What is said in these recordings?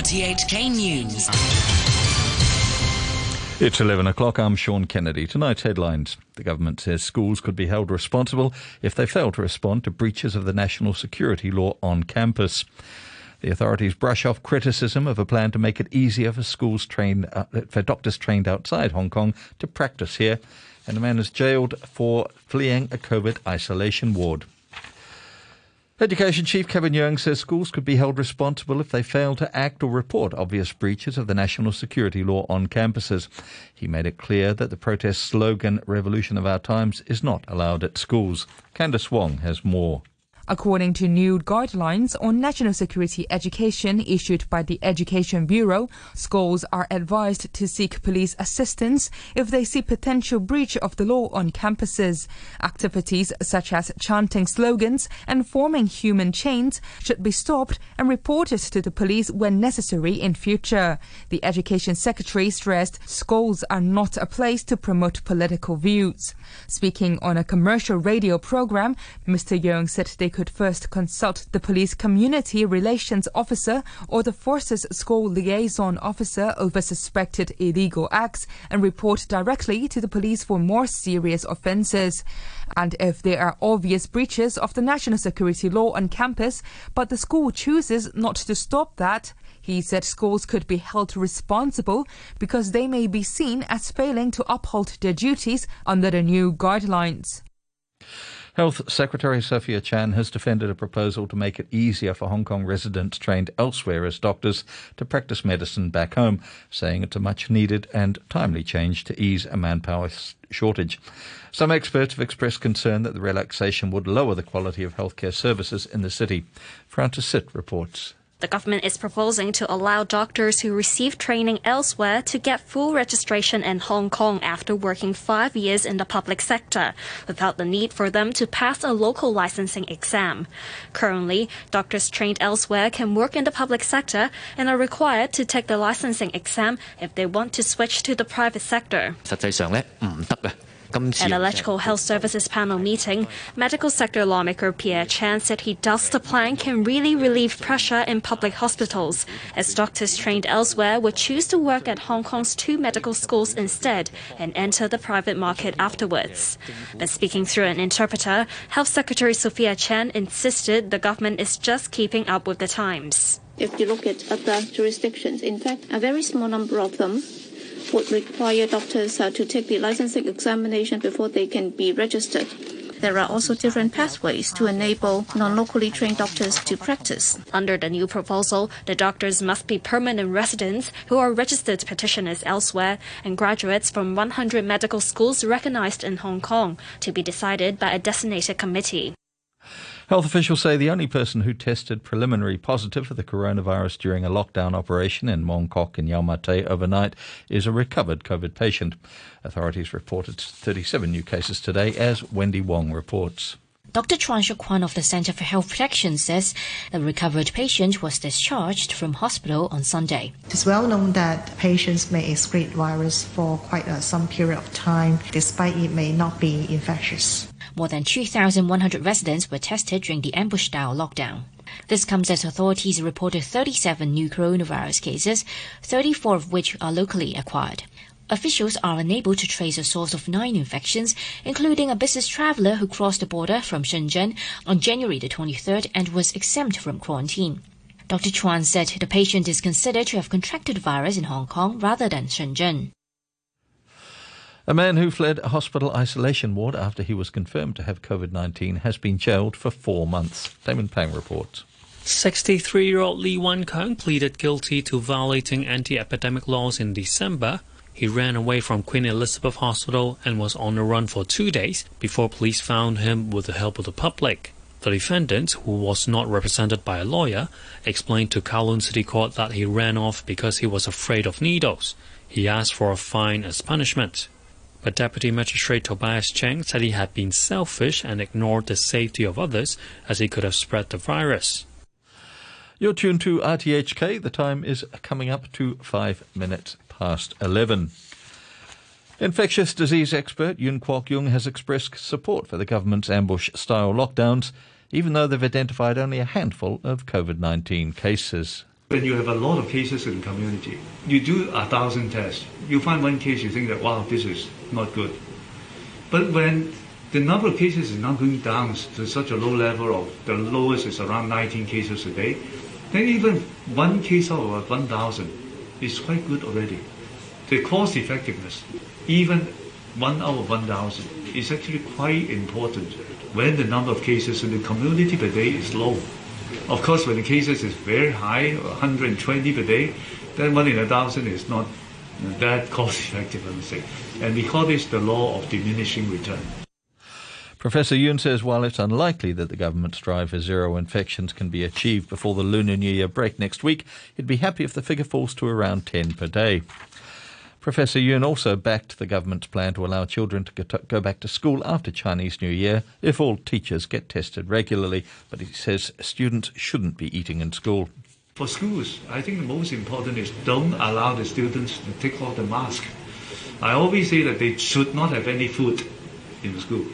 RTHK News. It's 11 o'clock. I'm Sean Kennedy. Tonight's headlines. The government says schools could be held responsible if they fail to respond to breaches of the national security law on campus. The authorities brush off criticism of a plan to make it easier for schools trained, uh, for doctors trained outside Hong Kong to practice here. And a man is jailed for fleeing a COVID isolation ward. Education Chief Kevin Yeung says schools could be held responsible if they fail to act or report obvious breaches of the national security law on campuses. He made it clear that the protest slogan, Revolution of Our Times, is not allowed at schools. Candice Wong has more. According to new guidelines on national security education issued by the Education Bureau, schools are advised to seek police assistance if they see potential breach of the law on campuses. Activities such as chanting slogans and forming human chains should be stopped and reported to the police when necessary in future. The Education Secretary stressed schools are not a place to promote political views. Speaking on a commercial radio program, Mr. Yeung said they could first consult the police community relations officer or the forces school liaison officer over suspected illegal acts and report directly to the police for more serious offences. And if there are obvious breaches of the national security law on campus, but the school chooses not to stop that, he said schools could be held responsible because they may be seen as failing to uphold their duties under the new guidelines. Health Secretary Sophia Chan has defended a proposal to make it easier for Hong Kong residents trained elsewhere as doctors to practice medicine back home, saying it's a much needed and timely change to ease a manpower shortage. Some experts have expressed concern that the relaxation would lower the quality of healthcare services in the city. Francis Sitt reports. The government is proposing to allow doctors who receive training elsewhere to get full registration in Hong Kong after working five years in the public sector, without the need for them to pass a local licensing exam. Currently, doctors trained elsewhere can work in the public sector and are required to take the licensing exam if they want to switch to the private sector. 实际上咧唔得嘅。 At a LegCo Health Services panel meeting, medical sector lawmaker Pierre Chan said he doubts the plan can really relieve pressure in public hospitals, as doctors trained elsewhere would choose to work at Hong Kong's two medical schools instead and enter the private market afterwards. But speaking through an interpreter, Health Secretary Sophia Chan insisted the government is just keeping up with the times. If you look at other jurisdictions, in fact, a very small number of them would require doctors uh, to take the licensing examination before they can be registered. There are also different pathways to enable non locally trained doctors to practice. Under the new proposal, the doctors must be permanent residents who are registered petitioners elsewhere and graduates from 100 medical schools recognized in Hong Kong to be decided by a designated committee. Health officials say the only person who tested preliminary positive for the coronavirus during a lockdown operation in Mong Kok in Yau Ma Tei overnight is a recovered COVID patient. Authorities reported 37 new cases today, as Wendy Wong reports. Dr. Chuang Shuk of the Center for Health Protection says the recovered patient was discharged from hospital on Sunday. It's well known that patients may excrete virus for quite uh, some period of time, despite it may not be infectious. More than 2,100 residents were tested during the ambush style lockdown. This comes as authorities reported 37 new coronavirus cases, 34 of which are locally acquired. Officials are unable to trace a source of nine infections, including a business traveler who crossed the border from Shenzhen on January the 23rd and was exempt from quarantine. Dr. Chuang said the patient is considered to have contracted the virus in Hong Kong rather than Shenzhen. A man who fled a hospital isolation ward after he was confirmed to have COVID 19 has been jailed for four months. Damon Pang reports. 63 year old Lee Wan Kang pleaded guilty to violating anti epidemic laws in December. He ran away from Queen Elizabeth Hospital and was on the run for two days before police found him with the help of the public. The defendant, who was not represented by a lawyer, explained to Kowloon City Court that he ran off because he was afraid of needles. He asked for a fine as punishment. But Deputy Magistrate Tobias Cheng said he had been selfish and ignored the safety of others as he could have spread the virus. You're tuned to RTHK. The time is coming up to five minutes past 11. Infectious disease expert Yuen Kwok Yung has expressed support for the government's ambush style lockdowns, even though they've identified only a handful of COVID 19 cases. When you have a lot of cases in the community, you do a thousand tests. You find one case, you think that, wow, this is not good. But when the number of cases is now going down to such a low level of the lowest is around 19 cases a day, then even one case out of 1,000 is quite good already. The cost effectiveness, even one out of 1,000, is actually quite important when the number of cases in the community per day is low. Of course, when the cases is very high, 120 per day, then one in a thousand is not that cost effective, I would say. And we call this the law of diminishing return. Professor Yuen says while it's unlikely that the government's drive for zero infections can be achieved before the Lunar New Year break next week, he'd be happy if the figure falls to around 10 per day. Professor Yuen also backed the government's plan to allow children to go back to school after Chinese New Year if all teachers get tested regularly, but he says students shouldn't be eating in school. For schools, I think the most important is don't allow the students to take off the mask. I always say that they should not have any food in school.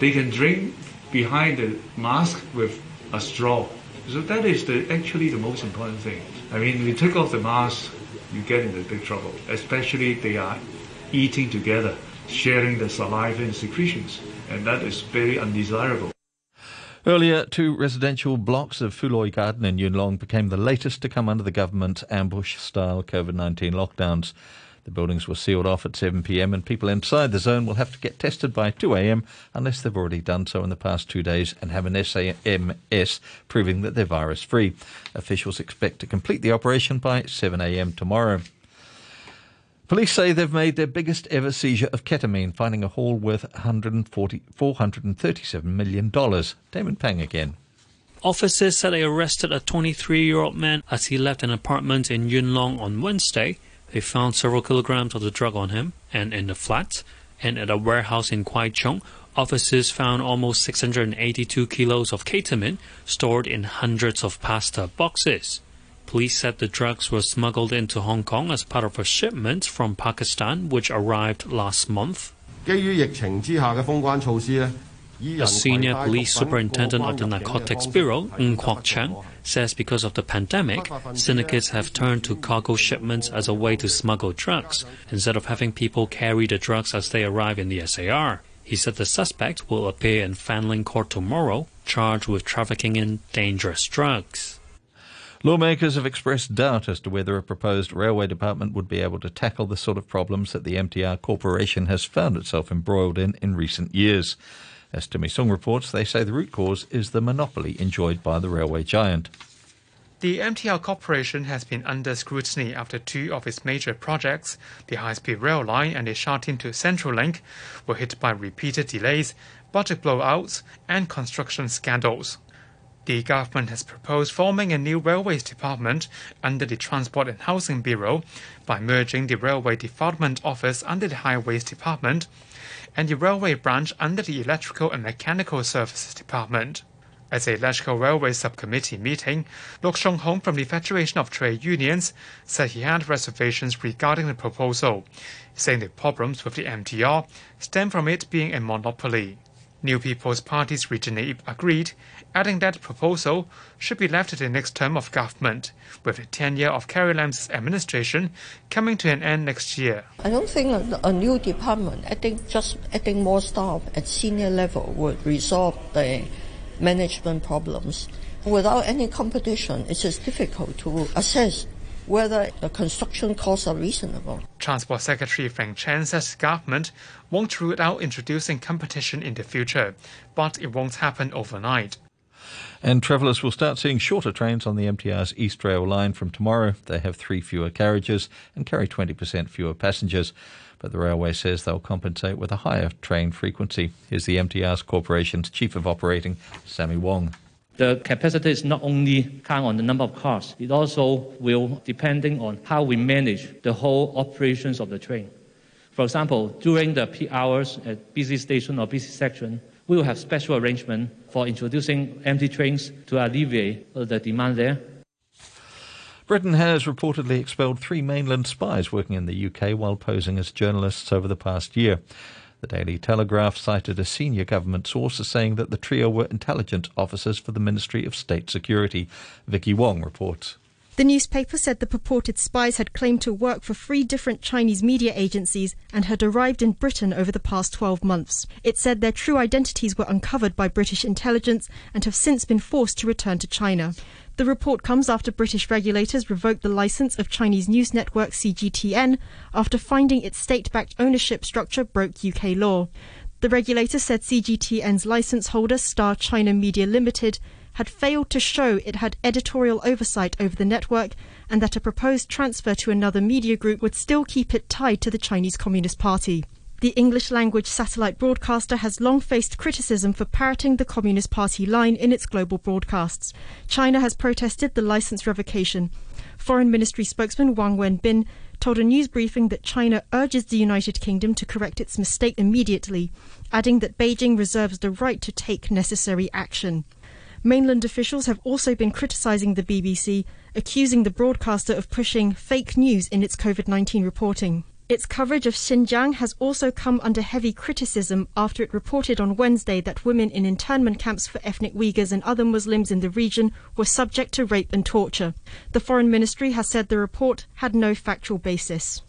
They can drink behind the mask with a straw. So that is the, actually the most important thing. I mean, we take off the mask, you get into big trouble, especially they are eating together, sharing the saliva and secretions, and that is very undesirable. Earlier, two residential blocks of Fuloi Garden in Yuen Long became the latest to come under the government's ambush-style COVID-19 lockdowns. The buildings were sealed off at 7 pm, and people inside the zone will have to get tested by 2 am unless they've already done so in the past two days and have an SMS proving that they're virus free. Officials expect to complete the operation by 7 am tomorrow. Police say they've made their biggest ever seizure of ketamine, finding a haul worth $437 million. Damon Pang again. Officers said they arrested a 23 year old man as he left an apartment in Yuen Long on Wednesday. They found several kilograms of the drug on him and in the flat. And at a warehouse in Kwai Chung, officers found almost 682 kilos of ketamine stored in hundreds of pasta boxes. Police said the drugs were smuggled into Hong Kong as part of a shipment from Pakistan, which arrived last month. A senior police superintendent of the Narcotics Bureau, Ng Kwok Chang, says because of the pandemic, syndicates have turned to cargo shipments as a way to smuggle drugs, instead of having people carry the drugs as they arrive in the SAR. He said the suspect will appear in Fanling Court tomorrow, charged with trafficking in dangerous drugs. Lawmakers have expressed doubt as to whether a proposed railway department would be able to tackle the sort of problems that the MTR Corporation has found itself embroiled in in recent years. As Timmy Sung reports, they say the root cause is the monopoly enjoyed by the railway giant. The MTR Corporation has been under scrutiny after two of its major projects, the high-speed rail line and the Sha Tin to Central Link, were hit by repeated delays, budget blowouts, and construction scandals. The government has proposed forming a new railways department under the Transport and Housing Bureau by merging the Railway Development Office under the Highways Department and the railway branch under the LegCo and Mechanical Services Department. At a Electrical Railway Subcommittee meeting, Luk Chung Hung from the Federation of Trade Unions said he had reservations regarding the proposal, saying the problems with the MTR stem from it being a monopoly. New People's Party's Regina Ip agreed, adding that proposal should be left to the next term of government, with the tenure of Carrie Lam's administration coming to an end next year. I don't think a, a new department, I think just adding more staff at senior level would resolve the management problems. Without any competition, it is difficult to assess whether the construction costs are reasonable. Transport Secretary Frank Chan says government won't rule out introducing competition in the future, but it won't happen overnight. And travellers will start seeing shorter trains on the MTR's East Rail line from tomorrow. They have three fewer carriages and carry 20% fewer passengers. But the railway says they'll compensate with a higher train frequency. Here's the MTR's Corporation's Chief of Operating, Sammy Wong. The capacity is not only count on the number of cars, it also will depending on how we manage the whole operations of the train. For example, during the peak hours at busy station or busy section, we will have special arrangement for introducing empty trains to alleviate the demand there. Britain has reportedly expelled three mainland spies working in the UK while posing as journalists over the past year. The Daily Telegraph cited a senior government source as saying that the trio were intelligence officers for the Ministry of State Security. Vicky Wong reports. The newspaper said the purported spies had claimed to work for three different Chinese media agencies and had arrived in Britain over the past 12 months. It said their true identities were uncovered by British intelligence and have since been forced to return to China. The report comes after British regulators revoked the license of Chinese news network CGTN after finding its state backed ownership structure broke UK law. The regulator said CGTN's license holder, Star China Media Limited, had failed to show it had editorial oversight over the network and that a proposed transfer to another media group would still keep it tied to the Chinese Communist Party. The English language satellite broadcaster has long faced criticism for parroting the Communist Party line in its global broadcasts. China has protested the license revocation. Foreign Ministry spokesman Wang Wenbin told a news briefing that China urges the United Kingdom to correct its mistake immediately, adding that Beijing reserves the right to take necessary action. Mainland officials have also been criticising the BBC, accusing the broadcaster of pushing fake news in its COVID 19 reporting. Its coverage of Xinjiang has also come under heavy criticism after it reported on Wednesday that women in internment camps for ethnic Uyghurs and other Muslims in the region were subject to rape and torture. The Foreign Ministry has said the report had no factual basis.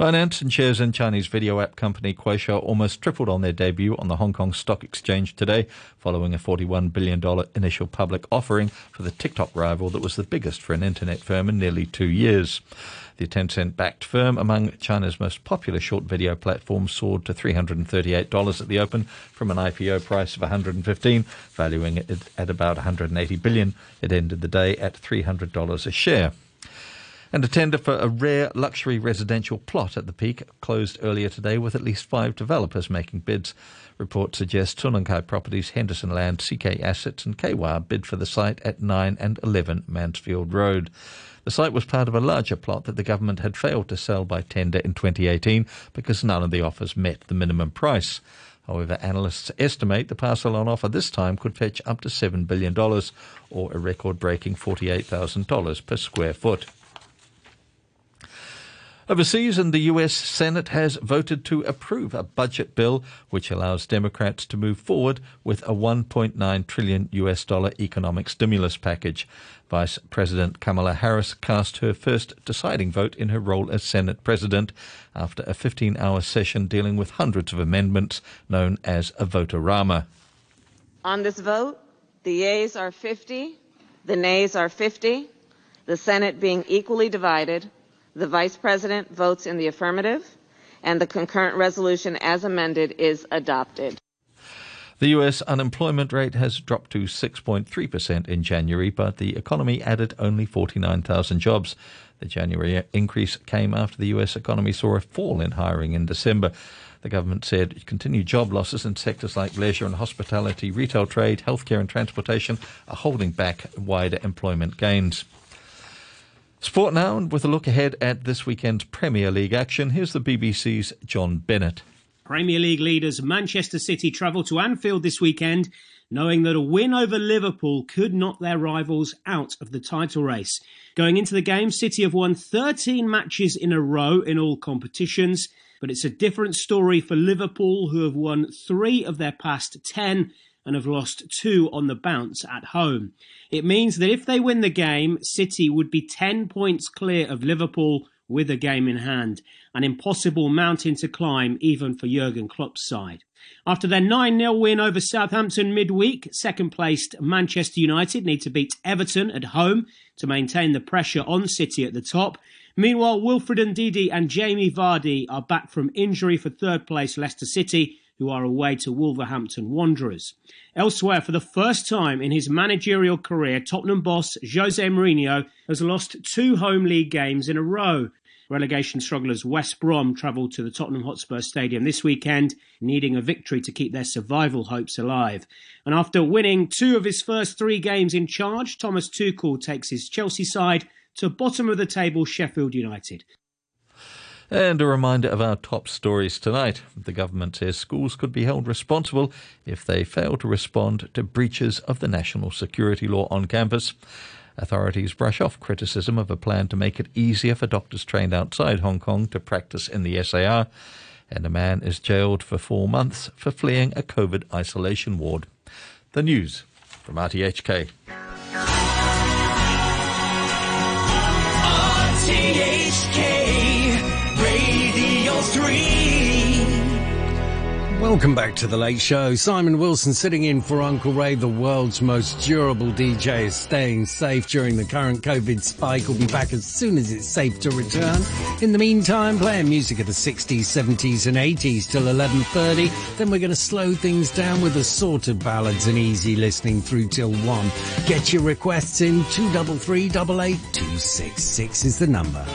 Finance and shares in Chinese video app company Kuaishou almost tripled on their debut on the Hong Kong Stock Exchange today, following a $41 billion initial public offering for the TikTok rival that was the biggest for an internet firm in nearly two years. The Tencent backed firm, among China's most popular short video platforms, soared to $338 at the open from an IPO price of 115, valuing it at about 180 billion. It ended the day at $300 a share. And a tender for a rare luxury residential plot at the peak closed earlier today with at least five developers making bids. Reports suggest Sun Hung Kai Properties, Henderson Land, CK Assets and K Wah bid for the site at 9 and 11 Mansfield Road. The site was part of a larger plot that the government had failed to sell by tender in 2018 because none of the offers met the minimum price. However, analysts estimate the parcel on offer this time could fetch up to $7 billion or a record breaking $48,000 per square foot. Overseas, and the US Senate has voted to approve a budget bill which allows Democrats to move forward with a 1.9 trillion US dollar economic stimulus package. Vice President Kamala Harris cast her first deciding vote in her role as Senate President after a 15 hour session dealing with hundreds of amendments known as a vote-a-rama. On this vote, the yeas are 50, the nays are 50, the Senate being equally divided the Vice President votes in the affirmative, and the concurrent resolution as amended is adopted. The US unemployment rate has dropped to 6.3% in January, but the economy added only 49,000 jobs. The January increase came after the US economy saw a fall in hiring in December. The government said continued job losses in sectors like leisure and hospitality, retail trade, healthcare and transportation are holding back wider employment gains. Sport now, and with a look ahead at this weekend's Premier League action, here's the BBC's John Bennett. Premier League leaders Manchester City travel to Anfield this weekend, knowing that a win over Liverpool could knock their rivals out of the title race. Going into the game, City have won 13 matches in a row in all competitions, but it's a different story for Liverpool, who have won three of their past 10 and have lost two on the bounce at home. It means that if they win the game, City would be 10 points clear of Liverpool with a game in hand, an impossible mountain to climb even for Jurgen Klopp's side. After their 9 0 win over Southampton midweek, second placed Manchester United need to beat Everton at home to maintain the pressure on City at the top. Meanwhile, Wilfred Ndidi and Jamie Vardy are back from injury for third place Leicester City, who are away to Wolverhampton Wanderers. Elsewhere, for the first time in his managerial career, Tottenham boss Jose Mourinho has lost two home league games in a row. Relegation strugglers West Brom travel to the Tottenham Hotspur Stadium this weekend, needing a victory to keep their survival hopes alive. And after winning two of his first three games in charge, Thomas Tuchel takes his Chelsea side to bottom of the table Sheffield United. And a reminder of our top stories tonight. The government says schools could be held responsible if they fail to respond to breaches of the national security law on campus. Authorities brush off criticism of a plan to make it easier for doctors trained outside Hong Kong to practice in the SAR. And a man is jailed for four months for fleeing a COVID isolation ward. The news from RTHK. RTHK 3. Welcome back to the Late Show. Simon Wilson sitting in for Uncle Ray, the world's most durable DJ, is staying safe during the current COVID spike. Will be back as soon as it's safe to return. In the meantime, playing music of the 60s, 70s, and 80s till 11:30. Then we're going to slow things down with assorted ballads and easy listening through till one. Get your requests in two double three double eight two six six is the number.